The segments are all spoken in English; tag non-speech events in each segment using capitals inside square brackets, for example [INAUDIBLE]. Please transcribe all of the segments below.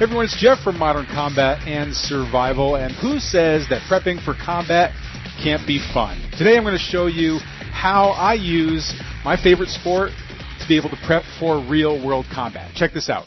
Everyone, it's Jeff from Modern Combat and Survival, and who says that prepping for combat can't be fun? Today I'm going to show you how I use my favorite sport to be able to prep for real world combat. Check this out.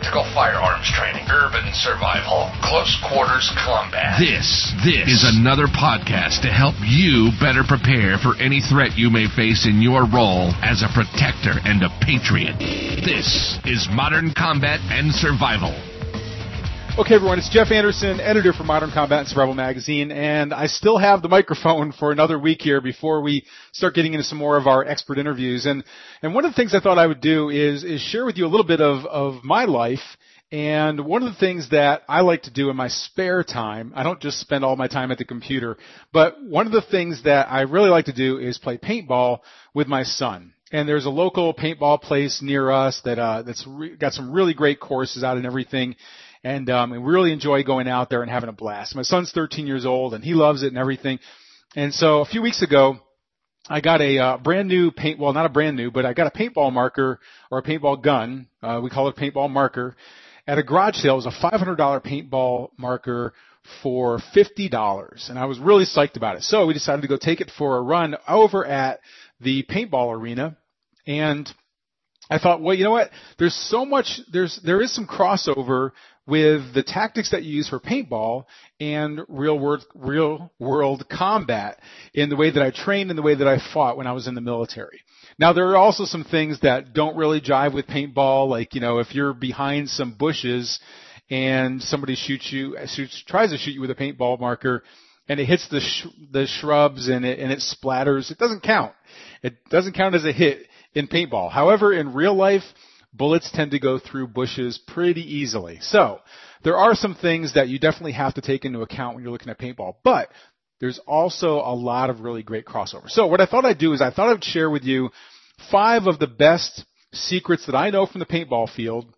Tactical firearms training, urban survival, close quarters combat. This, this is another podcast to help you better prepare for any threat you may face in your role as a protector and a patriot. This is Modern Combat and Survival. Okay, everyone, it's Jeff Anderson, editor for Modern Combat and Survival Magazine, and I still have the microphone for another week here before we start getting into some more of our expert interviews. And, and one of the things I thought I would do is, is share with you a little bit of, of my life and one of the things that I like to do in my spare time, I don't just spend all my time at the computer, but one of the things that I really like to do is play paintball with my son. And there's a local paintball place near us that uh, that's re- got some really great courses out and everything and um, and really enjoy going out there and having a blast. My son's 13 years old and he loves it and everything. And so a few weeks ago, I got a uh, brand new paint, well, not a brand new, but I got a paintball marker or a paintball gun. Uh, we call it a paintball marker at a garage sale. It was a $500 paintball marker for $50 and I was really psyched about it. So we decided to go take it for a run over at the paintball arena and I thought, well, you know what? There's so much, there's, there is some crossover with the tactics that you use for paintball and real world, real world combat in the way that I trained and the way that I fought when I was in the military. Now there are also some things that don't really jive with paintball, like, you know, if you're behind some bushes and somebody shoots you, shoots, tries to shoot you with a paintball marker, and it hits the sh- the shrubs and it and it splatters. It doesn't count. It doesn't count as a hit in paintball. However, in real life, bullets tend to go through bushes pretty easily. So there are some things that you definitely have to take into account when you're looking at paintball, but there's also a lot of really great crossover. So what I thought I'd do is I thought I'd share with you five of the best secrets that I know from the paintball field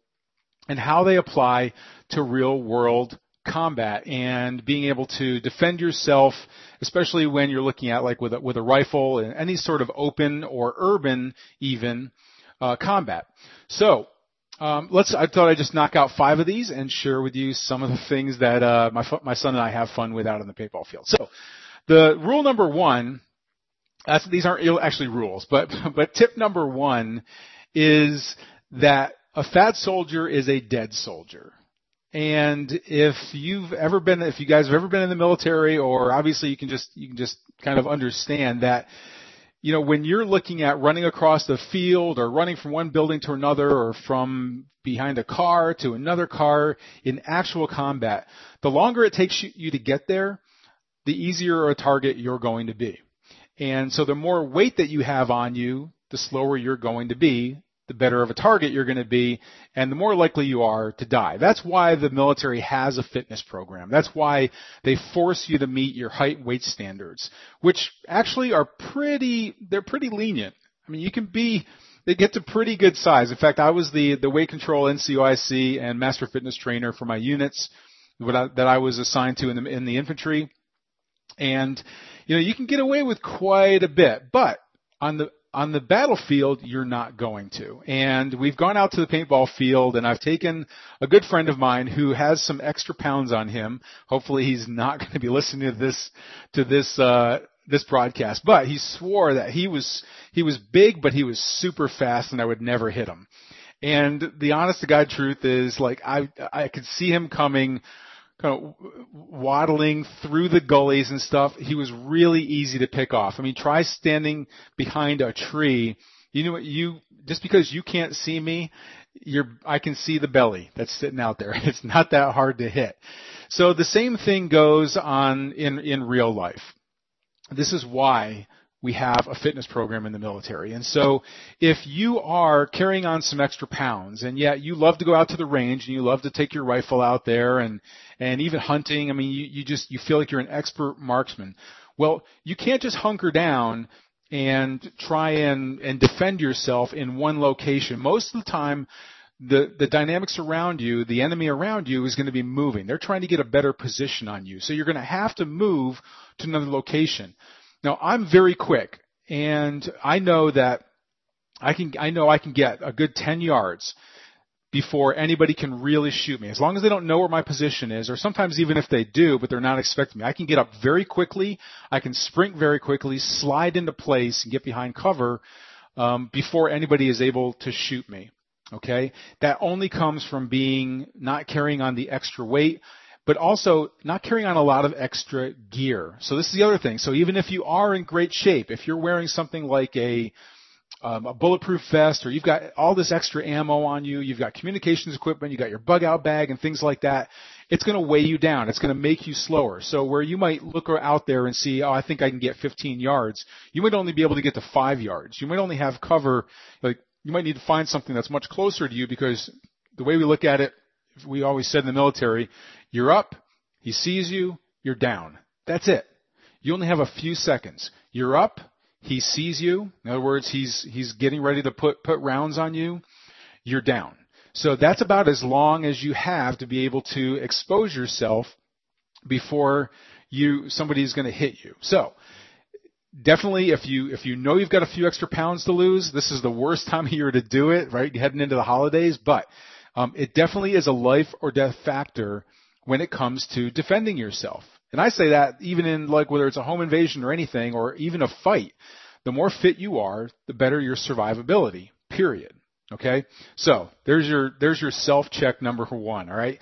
and how they apply to real world combat and being able to defend yourself, especially when you're looking at like with a, with a rifle and any sort of open or urban even uh, combat. So um, let's. I thought I'd just knock out five of these and share with you some of the things that uh, my my son and I have fun with out on the paintball field. So the rule number one. That's, these aren't actually rules, but [LAUGHS] but tip number one is that a fat soldier is a dead soldier. And if you've ever been, if you guys have ever been in the military, or obviously you can just you can just kind of understand that you know, when you're looking at running across the field or running from one building to another or from behind a car to another car in actual combat, the longer it takes you to get there, the easier a target you're going to be. And so the more weight that you have on you, the slower you're going to be the better of a target you're going to be and the more likely you are to die. That's why the military has a fitness program. That's why they force you to meet your height and weight standards, which actually are pretty, they're pretty lenient. I mean, you can be, they get to pretty good size. In fact, I was the, the weight control NCOIC and master fitness trainer for my units I, that I was assigned to in the, in the infantry. And, you know, you can get away with quite a bit, but on the on the battlefield, you're not going to. And we've gone out to the paintball field and I've taken a good friend of mine who has some extra pounds on him. Hopefully he's not [LAUGHS] going to be listening to this, to this, uh, this broadcast, but he swore that he was, he was big, but he was super fast and I would never hit him. And the honest to God truth is like I, I could see him coming kind of waddling through the gullies and stuff. He was really easy to pick off. I mean, try standing behind a tree. You know what? You just because you can't see me, you're I can see the belly that's sitting out there. [LAUGHS] It's not that hard to hit. So the same thing goes on in in real life. This is why we have a fitness program in the military. And so if you are carrying on some extra pounds and yet you love to go out to the range and you love to take your rifle out there and, and even hunting, I mean, you, you just, you feel like you're an expert marksman. Well, you can't just hunker down and try and, and defend yourself in one location. Most of the time, the, the dynamics around you, the enemy around you is going to be moving. They're trying to get a better position on you. So you're going to have to move to another location. Now I'm very quick and I know that I can, I know I can get a good 10 yards before anybody can really shoot me. As long as they don't know where my position is, or sometimes even if they do, but they're not expecting me, I can get up very quickly. I can sprint very quickly, slide into place, and get behind cover um, before anybody is able to shoot me. Okay, that only comes from being not carrying on the extra weight but also not carrying on a lot of extra gear. So this is the other thing. So even if you are in great shape, if you're wearing something like a um, a bulletproof vest, or you've got all this extra ammo on you, you've got communications equipment, you've got your bug out bag and things like that, it's going to weigh you down. It's going to make you slower. So where you might look out there and see, oh, I think I can get 15 yards, you might only be able to get to five yards. You might only have cover, like, you might need to find something that's much closer to you because the way we look at it, we always said in the military, you're up, he sees you, you're down. That's it. You only have a few seconds. You're up, he sees you. In other words, he's, he's getting ready to put, put rounds on you. You're down. So that's about as long as you have to be able to expose yourself before you, somebody's going to hit you. So, definitely if you if you know you've got a few extra pounds to lose, this is the worst [LAUGHS] time of year to do it, right? Heading into the holidays, but um, it definitely is a life or death factor when it comes to defending yourself. And I say that even in like whether it's a home invasion or anything or even a fight, the more fit you are, the better your survivability, period. Okay? So, there's your, there's your self-check number one, alright?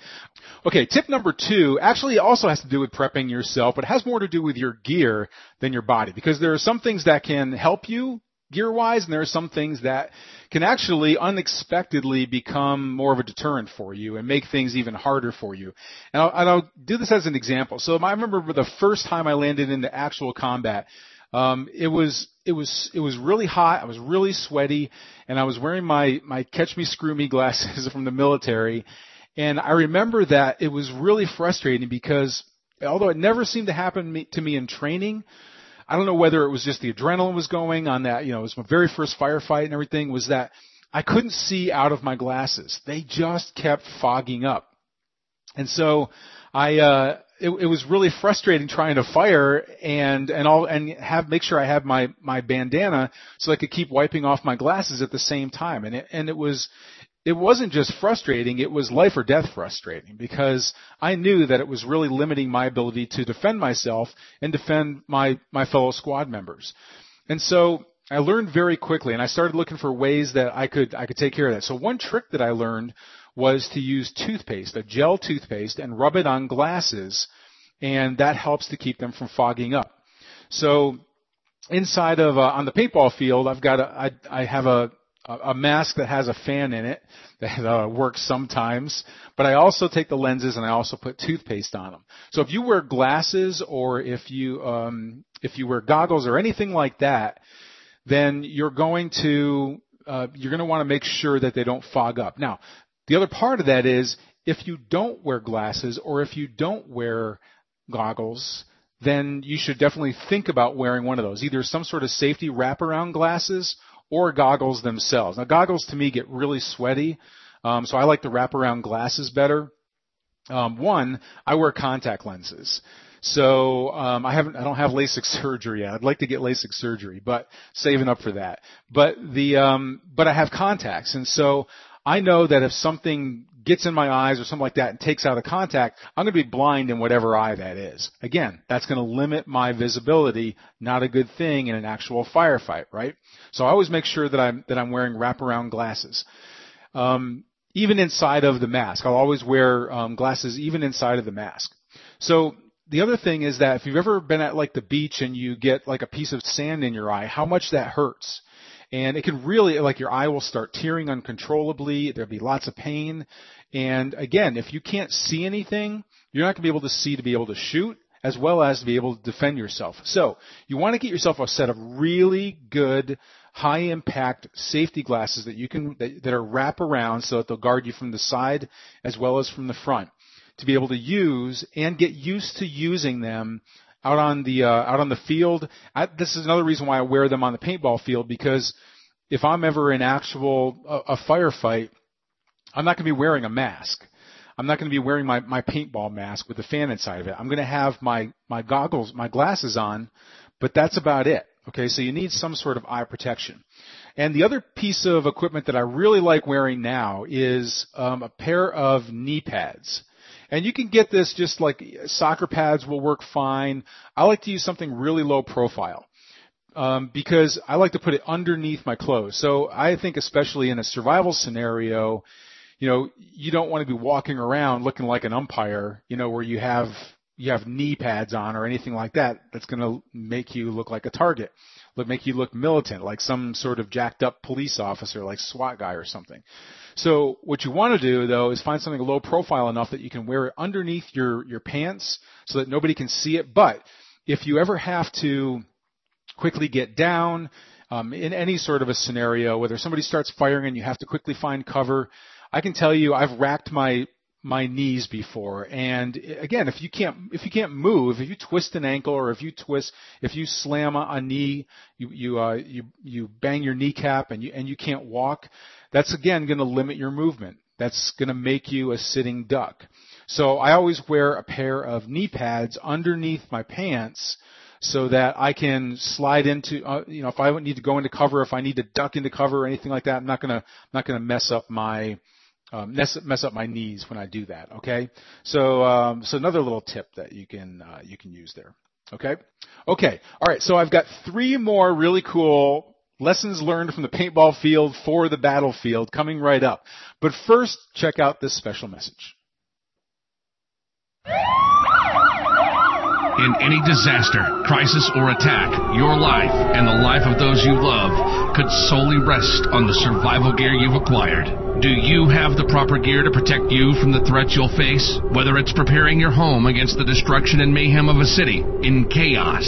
Okay, tip number two actually also has to do with prepping yourself, but it has more to do with your gear than your body because there are some things that can help you gear wise and there are some things that can actually unexpectedly become more of a deterrent for you and make things even harder for you. And I'll, and I'll do this as an example. So I remember the first time I landed into actual combat, um, it was it was it was really hot. I was really sweaty, and I was wearing my my catch me screw me glasses [LAUGHS] from the military. And I remember that it was really frustrating because although it never seemed to happen to me in training, I don't know whether it was just the adrenaline was going on that, you know, it was my very first firefight and everything was that I couldn't see out of my glasses. They just kept fogging up. And so I, uh, it, it was really frustrating trying to fire and, and all, and have, make sure I have my, my bandana so I could keep wiping off my glasses at the same time. And it, and it was, it wasn't just frustrating, it was life or death frustrating because I knew that it was really limiting my ability to defend myself and defend my, my fellow squad members. And so I learned very quickly and I started looking for ways that I could, I could take care of that. So one trick that I learned was to use toothpaste, a gel toothpaste and rub it on glasses and that helps to keep them from fogging up. So inside of, uh, on the paintball field, I've got a, I, I have a, a mask that has a fan in it that uh, works sometimes. But I also take the lenses and I also put toothpaste on them. So if you wear glasses or if you um, if you wear goggles or anything like that, then you're going to uh, you're going to want to make sure that they don't fog up. Now, the other part of that is if you don't wear glasses or if you don't wear goggles, then you should definitely think about wearing one of those. Either some sort of safety wraparound glasses or goggles themselves. Now goggles to me get really sweaty, um, so I like the wraparound glasses better. Um, one, I wear contact lenses. So um, I haven't, I don't have LASIK [LAUGHS] surgery yet. I'd like to get LASIK surgery, but saving up for that. But the, um, but I have contacts, and so I know that if something gets in my eyes or something like that and takes out a contact, I'm going to be blind in whatever eye that is. Again, that's going to limit my visibility. Not a good thing in an actual firefight, right? So I always make sure that I'm that I'm wearing wraparound glasses. Um, even inside of the mask, I'll always wear um, glasses even inside of the mask. So the other thing is that if you've ever been at like the beach and you get like a piece of sand in your eye, how much that hurts and it can really like your eye will start tearing uncontrollably. There'll be lots of pain. And again, if you can't see anything, you're not going to be able to see to be able to shoot. as well as to be able to defend yourself. So you want to get yourself a set of really good high impact safety glasses that you can that, that are wrap around so that they'll guard you from the side as well as from the front to be able to use and get used to using them out on the uh, out on the field. I, this is another reason why I wear them on the paintball field because if I'm ever in actual a, a firefight, I'm not going to be wearing a mask. I'm not going to be wearing my, my paintball mask with the fan inside of it. I'm going to have my, my goggles, my glasses on, but that's about it. Okay, so you need some sort of eye protection. And the other piece of equipment that I really like wearing now is um, a pair of knee pads. And you can get this just like soccer pads will work fine. I like to use something really low profile. Um, because I like to put it underneath my clothes. So I think especially in a survival scenario, you know, you don't want to be walking around looking like an umpire, you know, where you have you have knee pads on or anything like that that's going to make you look like a target, make you look militant, like some sort of jacked up police officer, like SWAT guy or something. So what you want to do though is find something low profile enough that you can wear it underneath your your pants so that nobody can see it. But if you ever have to quickly get down um, in any sort of a scenario, whether somebody starts firing and you have to quickly find cover, I can tell you I've racked my my knees before. And again if you can't if you can't move if you twist an ankle or if you twist if you slam a knee you you uh you you bang your kneecap and you and you can't walk that's again going to limit your movement. That's going to make you a sitting duck. So i always wear a pair of knee pads underneath my pants so that I can slide into, uh, you know, if I need to go into cover, if I need to duck into cover or anything like that, I'm not gonna, I'm not gonna mess up my, um, mess, mess up my knees when I do that. Okay, so um, so another little tip that you can uh, you can use there. Okay, okay, all right. So I've got three more really cool lessons learned from the paintball field for the battlefield coming right up. But first, check out this special message. In any disaster, crisis, or attack, your life and the life of those you love could solely rest on the survival gear you've acquired. Do you have the proper gear to protect you from the threats you'll face? Whether it's preparing your home against the destruction and mayhem of a city in chaos,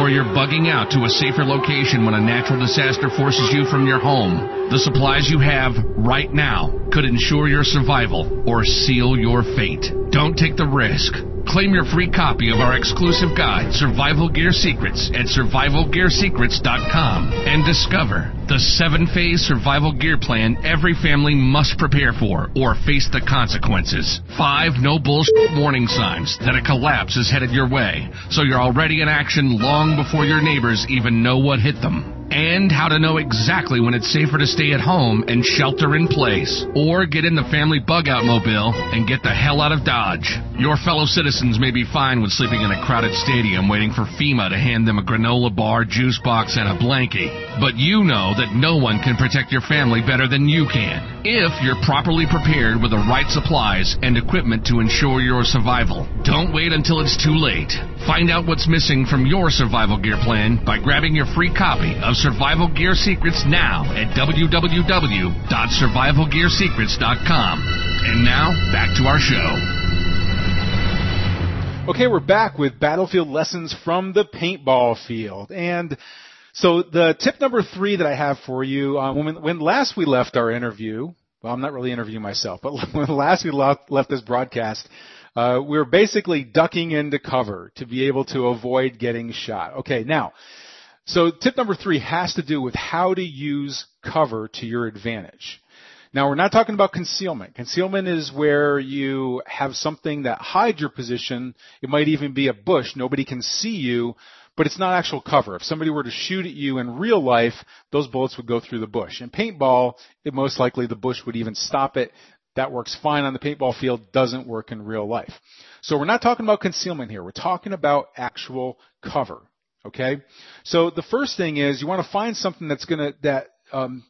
or you're bugging out to a safer location when a natural disaster forces you from your home, the supplies you have right now could ensure your survival or seal your fate. Don't take the risk. Claim your free copy of our exclusive guide, Survival Gear Secrets, at survivalgearsecrets.com and discover the seven phase survival gear plan every family must prepare for or face the consequences. Five no bullshit warning signs that a collapse is headed your way, so you're already in action long before your neighbors even know what hit them and how to know exactly when it's safer to stay at home and shelter in place, or get in the family bug out mobile and get the hell out of Dodge. Your fellow citizens may be fine with sleeping in a crowded stadium waiting for FEMA to hand them a granola bar, juice box, and a blankie. But you know that no one can protect your family better than you can if you're properly prepared with the right supplies and equipment to ensure your survival. Don't wait until it's too late. Find out what's missing from your survival gear plan by grabbing your free copy of Survival Gear Secrets now at www.survivalgearsecrets.com. And now, back to our show. Okay, we're back with Battlefield Lessons from the Paintball Field. And so the tip number three that I have for you, uh, when, when last we left our interview, well, I'm not really interviewing myself, but [LAUGHS] when last we left, left this broadcast, uh, we are basically ducking into cover to be able to avoid getting shot. Okay, now, so tip number three has to do with how to use cover to your advantage. Now we're not talking about concealment. Concealment is where you have something that hides your position. It might even be a bush. Nobody can see you, but it's not actual cover. If somebody were to shoot at you in real life, those bullets would go through the bush. In paintball, it most likely the bush would even stop it. That works fine on the paintball field, doesn't work in real life. So we're not talking about concealment here. We're talking about actual cover. Okay? So the first thing is you want to find something that's gonna, that, um,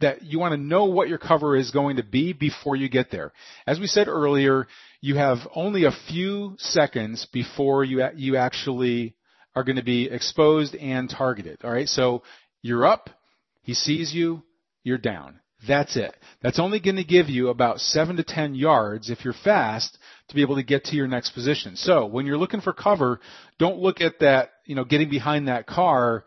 that you want to know what your cover is going to be before you get there. As we said earlier, you have only a few seconds before you, you actually are going to be exposed and targeted. Alright? So you're up, he sees you, you're down. That's it. That's only going to give you about seven to ten yards if you're fast to be able to get to your next position. So when you're looking for cover, don't look at that, you know, getting behind that car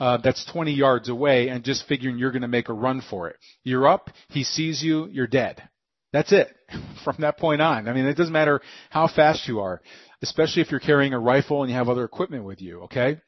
uh, that's 20 yards away and just figuring you're going to make a run for it. You're up, he sees you, you're dead. That's it [LAUGHS] from that point on. I mean, it doesn't matter how fast you are, especially if you're carrying a rifle and you have other equipment with you, okay?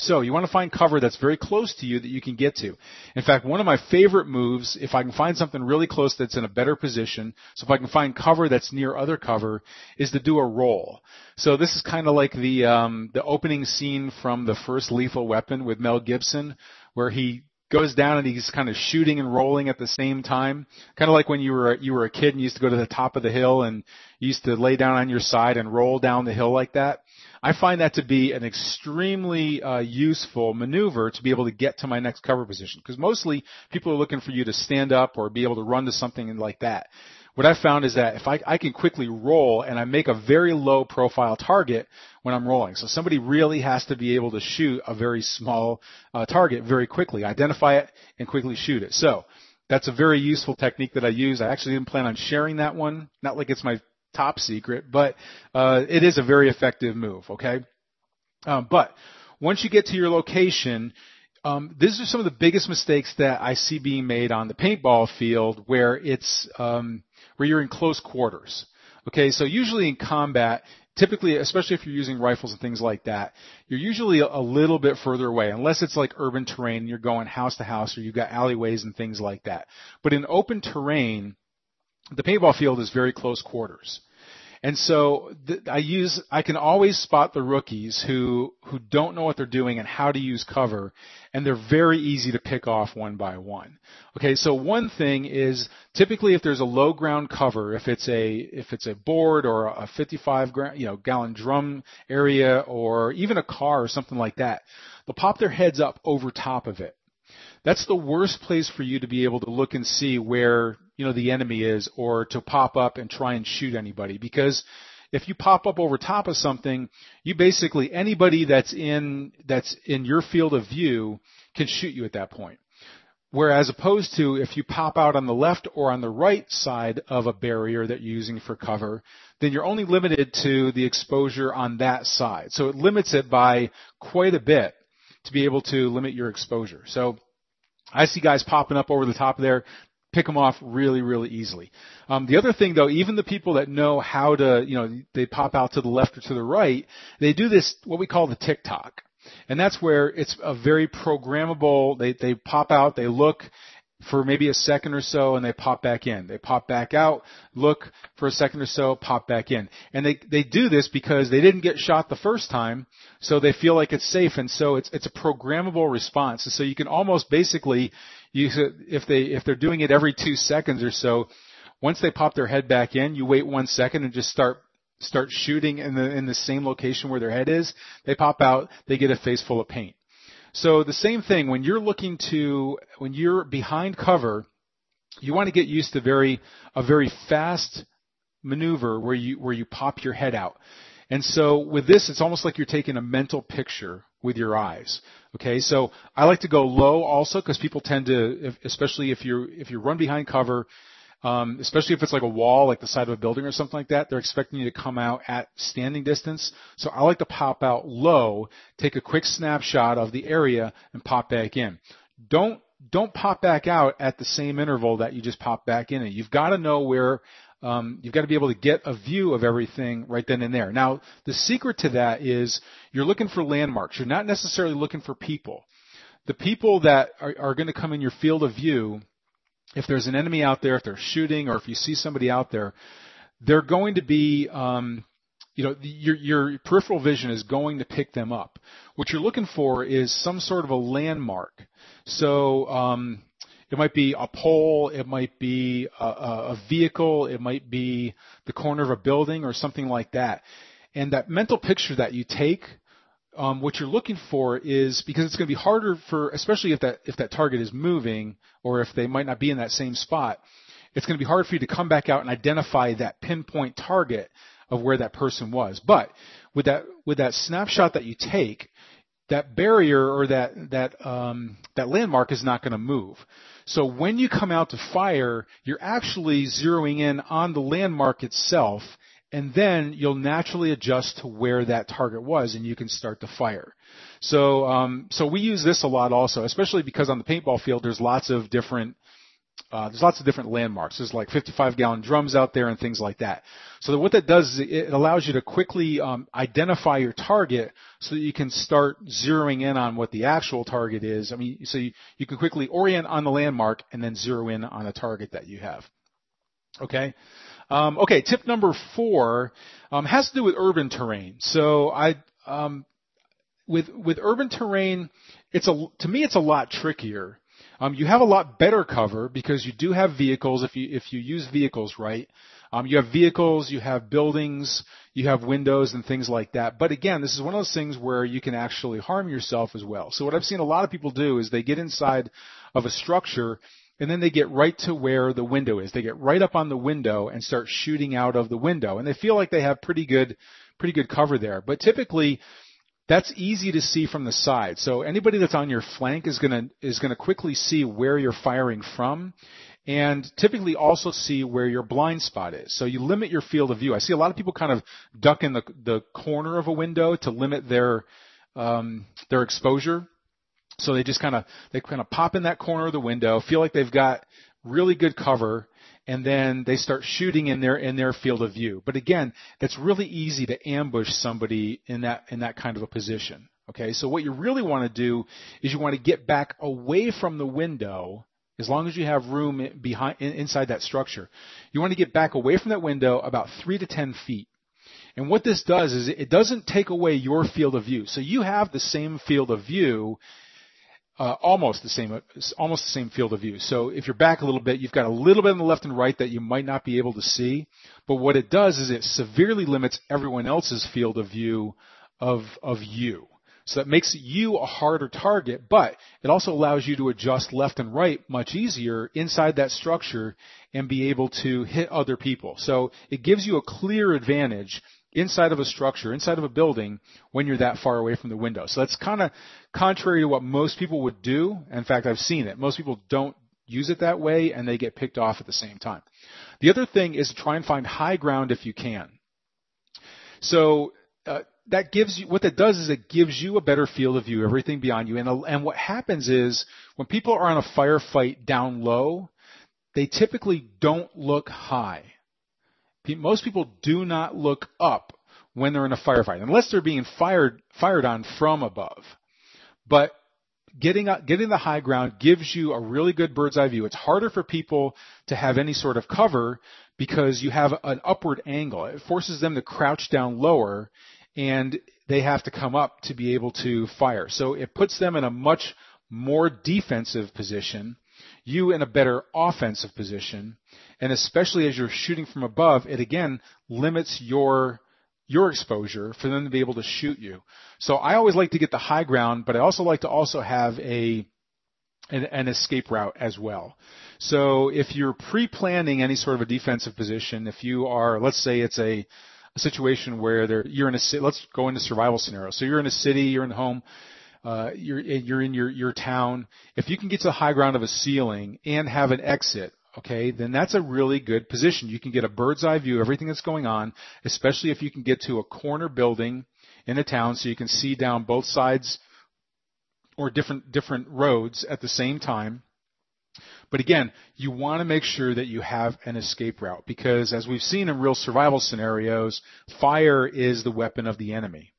So you want to find cover that's very close to you that you can get to. In fact, one of my favorite moves, if I can find something really close that's in a better position, so if I can find cover that's near other cover, is to do a roll. So this is kind of like the um, the opening scene from the first Lethal Weapon with Mel Gibson, where he goes down and he's kind of shooting and rolling at the same time. Kind of like when you were you were a kid and you used to go to the top of the hill and you used to lay down on your side and roll down the hill like that. I find that to be an extremely uh, useful maneuver to be able to get to my next cover position because mostly people are looking for you to stand up or be able to run to something like that. What I found is that if I, I can quickly roll and I make a very low profile target when I'm rolling, so somebody really has to be able to shoot a very small uh, target very quickly, identify it and quickly shoot it. So that's a very useful technique that I use. I actually didn't plan on sharing that one, not like it's my top secret, but uh, it is a very effective move. Okay, um, but once you get to your location, um, these are some of the biggest mistakes that I see being made on the paintball field, where it's um, where you're in close quarters. Okay, so usually in combat, typically, especially if you're using rifles and things like that, you're usually a little bit further away, unless it's like urban terrain, and you're going house to house, or you've got alleyways and things like that. But in open terrain, the paintball field is very close quarters. And so th- I use, I can always spot the rookies who, who don't know what they're doing and how to use cover, and they're very easy to pick off one by one. Okay, so one thing is typically if there's a low ground cover, if it's a, if it's a board or a 55 you know, gallon drum area or even a car or something like that, they'll pop their heads up over top of it that's the worst place for you to be able to look and see where, you know, the enemy is or to pop up and try and shoot anybody because if you pop up over top of something, you basically anybody that's in that's in your field of view can shoot you at that point. Whereas opposed to if you pop out on the left or on the right side of a barrier that you're using for cover, then you're only limited to the exposure on that side. So it limits it by quite a bit to be able to limit your exposure. So I see guys popping up over the top there, pick them off really, really easily. Um, the other thing though, even the people that know how to, you know, they pop out to the left or to the right, they do this, what we call the tick-tock. And that's where it's a very programmable, they, they pop out, they look, for maybe a second or so and they pop back in. They pop back out, look for a second or so, pop back in. And they, they do this because they didn't get shot the first time, so they feel like it's safe and so it's, it's a programmable response. And so you can almost basically it, if they, if they're doing it every two seconds or so, once they pop their head back in, you wait one second and just start start shooting in the in the same location where their head is. They pop out, they get a face full of paint. So the same thing when you're looking to when you're behind cover, you want to get used to very a very fast maneuver where you where you pop your head out. And so with this, it's almost like you're taking a mental picture with your eyes. Okay, so I like to go low also because people tend to, especially if you if you run behind cover, um, especially if it's like a wall, like the side of a building or something like that, they're expecting you to come out at standing distance. So I like to pop out low, take a quick snapshot of the area, and pop back in. Don't don't pop back out at the same interval that you just pop back in. You've got to know where um, you've got to be able to get a view of everything right then and there. Now, the secret to that is you're looking for landmarks. You're not necessarily looking for people. The people that are, are going to come in your field of view if there's an enemy out there, if they're shooting, or if you see somebody out there, they're going to be, um, you know, your, your peripheral vision is going to pick them up. What you're looking for is some sort of a landmark. So, um, it might be a pole, it might be a, a vehicle, it might be the corner of a building or something like that. And that mental picture that you take um, what you're looking for is because it's going to be harder for, especially if that if that target is moving or if they might not be in that same spot, it's going to be hard for you to come back out and identify that pinpoint target of where that person was. But with that with that snapshot that you take, that barrier or that that um, that landmark is not going to move. So when you come out to fire, you're actually zeroing in on the landmark itself and then you'll naturally adjust to where that target was and you can start to fire. So, um, so we use this a lot also, especially because on the paintball field there's lots of different uh, there's lots of different landmarks. There's like 55 gallon drums out there and things like that. So what that does is it allows you to quickly um, identify your target so that you can start zeroing in on what the actual target is. I mean, so you, you can quickly orient on the landmark and then zero in on a target that you have. Okay. Um, okay. Tip number four um, has to do with urban terrain. So I um, with with urban terrain, it's a to me it's a lot trickier um, you have a lot better cover because you do have vehicles if you if you use vehicles right. Um, you have vehicles, you have buildings, you have windows and things like that. But again, this is one of those things where you can actually harm yourself as well. So what I've seen a lot of people do is they get inside of a structure and then they get right to where the window is. They get right up on the window and start shooting out of the window. And they feel like they have pretty good, pretty good cover there. But typically, that's easy to see from the side. So anybody that's on your flank is to is to quickly see where you're firing from and typically also see where your blind spot is. So you limit your field of view. I see a lot of people kind of duck in the the corner of a window to limit their um, their exposure. So they just kind of they kind of pop in that corner of the window, feel like they've got really good cover, and then they start shooting in their in their field of view. But again, it's really easy to ambush somebody in that in that kind of a position. Okay, so what you really want to do is you want to get back away from the window as long as you have room behind inside that structure. You want to get back away from that window about three to ten feet. And what this does is it doesn't take away your field of view. So you have the same field of view uh, almost the same, almost the same field of view. So if you're back a little bit, you've got a little bit on the left and right that you might not be able to see. But what it does is it severely limits everyone else's field of view of of you. So that makes you a harder target, but it also allows you to adjust left and right much easier inside that structure and be able to hit other people. So it gives you a clear advantage inside of a structure, inside of a building, when you're that far away from the window. So that's kind of contrary to what most people would do. In fact, I've seen it. Most people don't use it that way and they get picked off at the same time. The other thing is to try and find high ground if you can. So, uh, that gives you, what that does is it gives you a better field of view, everything beyond you. And, and what happens is when people are on a firefight down low, they typically don't look high most people do not look up when they're in a firefight, unless they're being fired fired on from above. But getting up getting the high ground gives you a really good bird's eye view. It's harder for people to have any sort of cover because you have an upward angle. It forces them to crouch down lower, and they have to come up to be able to fire. So it puts them in a much more defensive position you in a better offensive position. And especially as you're shooting from above, it again limits your your exposure for them to be able to shoot you. So I always like to get the high ground, but I also like to also have a an, an escape route as well. So if you're pre-planning any sort of a defensive position, if you are, let's say it's a, a situation where you're in a, let's go into survival scenario. So you're in a city, you're in the home, uh, you're you're in your your town. If you can get to the high ground of a ceiling and have an exit, okay, then that's a really good position. You can get a bird's eye view of everything that's going on, especially if you can get to a corner building in a town so you can see down both sides or different different roads at the same time. But again, you want to make sure that you have an escape route because as we've seen in real survival scenarios, fire is the weapon of the enemy.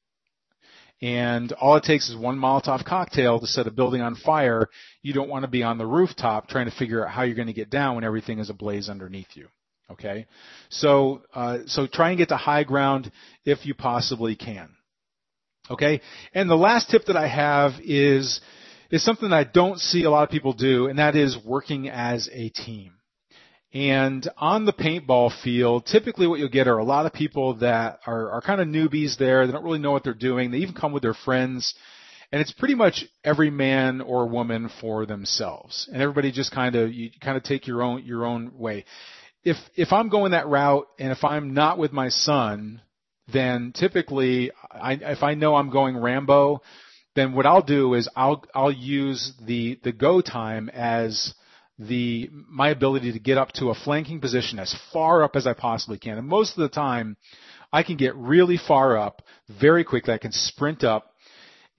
And all it takes is one Molotov cocktail to set a building on fire. You don't want to be on the rooftop trying to figure out how you're going to get down when everything is ablaze underneath you. Okay, so uh, so try and get to high ground if you possibly can. Okay, and the last tip that I have is is something that I don't see a lot of people do, and that is working as a team. And on the paintball field, typically what you'll get are a lot of people that are, are kind of newbies there. They don't really know what they're doing. They even come with their friends. And it's pretty much every man or woman for themselves. And everybody just kind of, you kind of take your own, your own way. If, if I'm going that route and if I'm not with my son, then typically I, if I know I'm going Rambo, then what I'll do is I'll, I'll use the, the go time as the my ability to get up to a flanking position as far up as I possibly can. And most of the time, I can get really far up very quickly. I can sprint up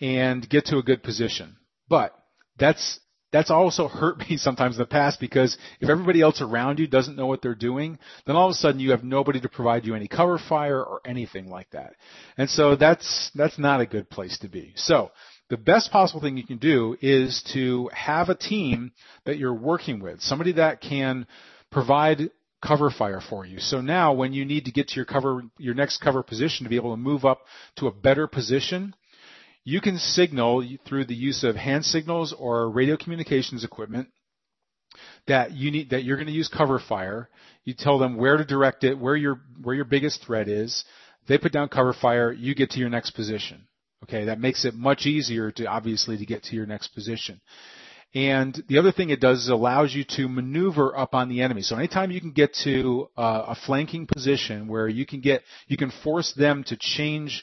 and get to a good position. But that's that's also hurt [LAUGHS] me sometimes in the past because if everybody else around you doesn't know what they're doing, then all of a sudden you have nobody to provide you any cover fire or anything like that. And so that's that's not a good place to be. So the best possible thing you can do is to have a team that you're working with, somebody that can provide cover fire for you. So now when you need to get to your cover, your next cover position to be able to move up to a better position, you can signal through the use of hand signals or radio communications equipment that you need, that you're going to use cover fire. You tell them where to direct it, where your, where your biggest threat is. They put down cover fire, you get to your next position. Okay, that makes it much easier to obviously to get to your next position. And the other thing it does is allows you to maneuver up on the enemy. So anytime you can get to uh, a flanking position where you can get, you can force them to change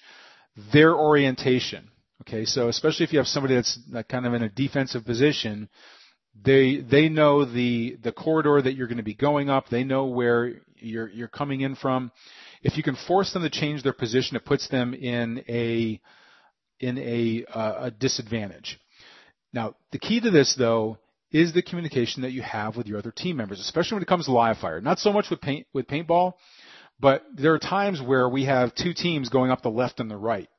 their orientation. Okay, so especially if you have somebody that's kind of in a defensive position, they they know the the corridor that you're going to be going up. They know where you're you're coming in from. If you can force them to change their position, it puts them in a in a, uh, a disadvantage. Now, the key to this though is the communication that you have with your other team members, especially when it comes to live fire. Not so much with paint with paintball, but there are times where we have two teams going up the left and the right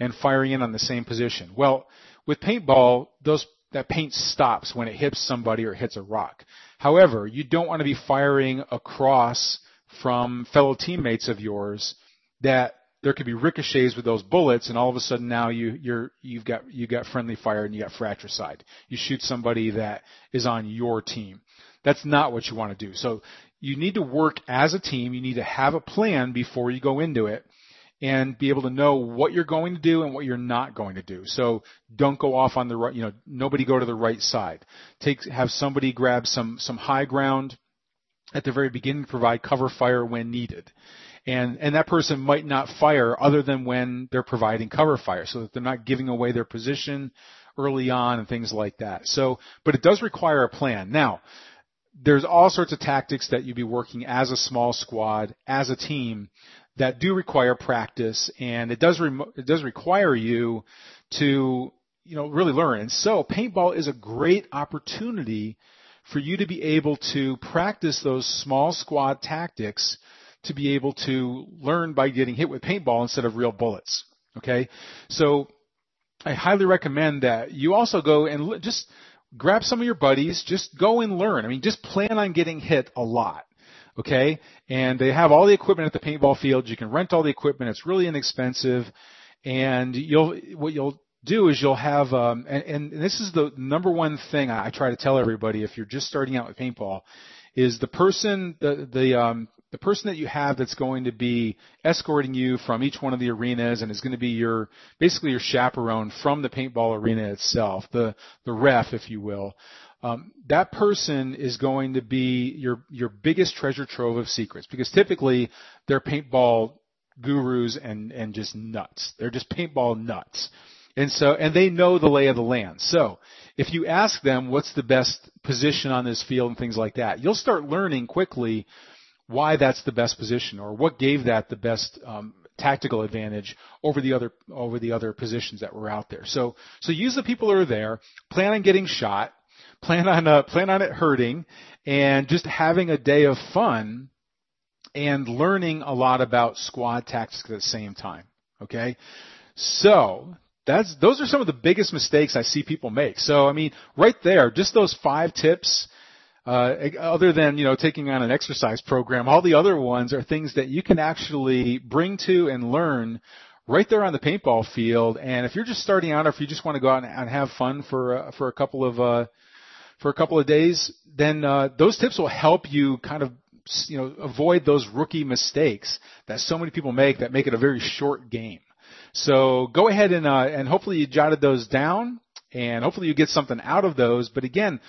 and firing in on the same position. Well, with paintball, those that paint stops when it hits somebody or hits a rock. However, you don't want to be firing across from fellow teammates of yours that there could be ricochets with those bullets, and all of a sudden now you you're you've got you got friendly fire and you got fratricide. You shoot somebody that is on your team. That's not what you want to do. So you need to work as a team. You need to have a plan before you go into it and be able to know what you're going to do and what you're not going to do. So don't go off on the right, you know, nobody go to the right side. Take, have somebody grab some, some high ground at the very beginning, provide cover fire when needed. And and that person might not fire other than when they're providing cover fire so that they're not giving away their position early on and things like that. So but it does require a plan. Now there's all sorts of tactics that you'd be working as a small squad as a team that do require practice and it does re- it does require you to you know really learn. And so paintball is a great opportunity for you to be able to practice those small squad tactics to be able to learn by getting hit with paintball instead of real bullets. Okay? So I highly recommend that you also go and just grab some of your buddies, just go and learn. I mean, just plan on getting hit a lot. Okay? And they have all the equipment at the paintball field. You can rent all the equipment. It's really inexpensive. And you'll, what you'll do is you'll have, um, and, and this is the number one thing I try to tell everybody if you're just starting out with paintball, is the person, the, the, um, the person that you have that's going to be escorting you from each one of the arenas and is going to be your basically your chaperone from the paintball arena itself, the the ref, if you will. Um, that person is going to be your your biggest treasure trove of secrets because typically they're paintball gurus and and just nuts. They're just paintball nuts. And so, and they know the lay of the land. So, if you ask them what's the best position on this field and things like that, you'll start learning quickly why that's the best position or what gave that the best um, tactical advantage over the other over the other positions that were out there. So so use the people who are there. Plan on getting shot. Plan on uh, plan on it hurting, and just having a day of fun and learning a lot about squad tactics at the same time. Okay, so that's those are some of the biggest mistakes I see people make. So I mean, right there, just those five tips uh, other than you know taking on an exercise program, all the other ones are things that you can actually bring to and learn right there on the paintball field. And if you're just starting out, or if you just want to go out and, have fun for uh, for a couple of uh, for a couple of days, then uh, those tips will help you kind of you know avoid those rookie mistakes that so many people make that make it a very short game. So go ahead and uh, and hopefully you jotted those down, and hopefully you get something out of those. But again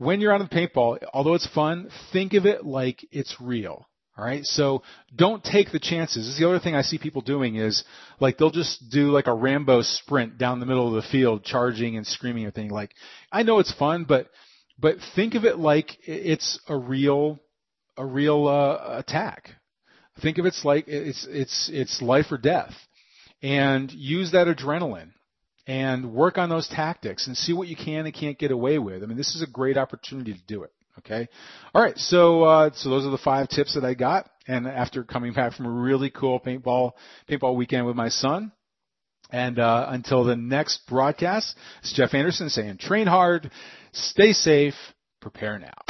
when you're on the paintball, although it's fun, think of it like it's real. All right. So don't take the chances. This is the other thing I see people doing is like they'll just do like a Rambo sprint down the middle of the field, charging and screaming and thing. Like I know it's fun, but but think of it like it's a real, a real uh, attack. Think of it's like it's it's it's life or death, and use that adrenaline and work on those tactics and see what you can and can't get away with. I mean, this is a great opportunity to do it. Okay. All right. So, uh, so those are the five tips that I got. And after coming back from a really cool paintball, paintball weekend with my son. And, uh, until the next broadcast, it's Jeff Anderson saying train hard, stay safe, prepare now.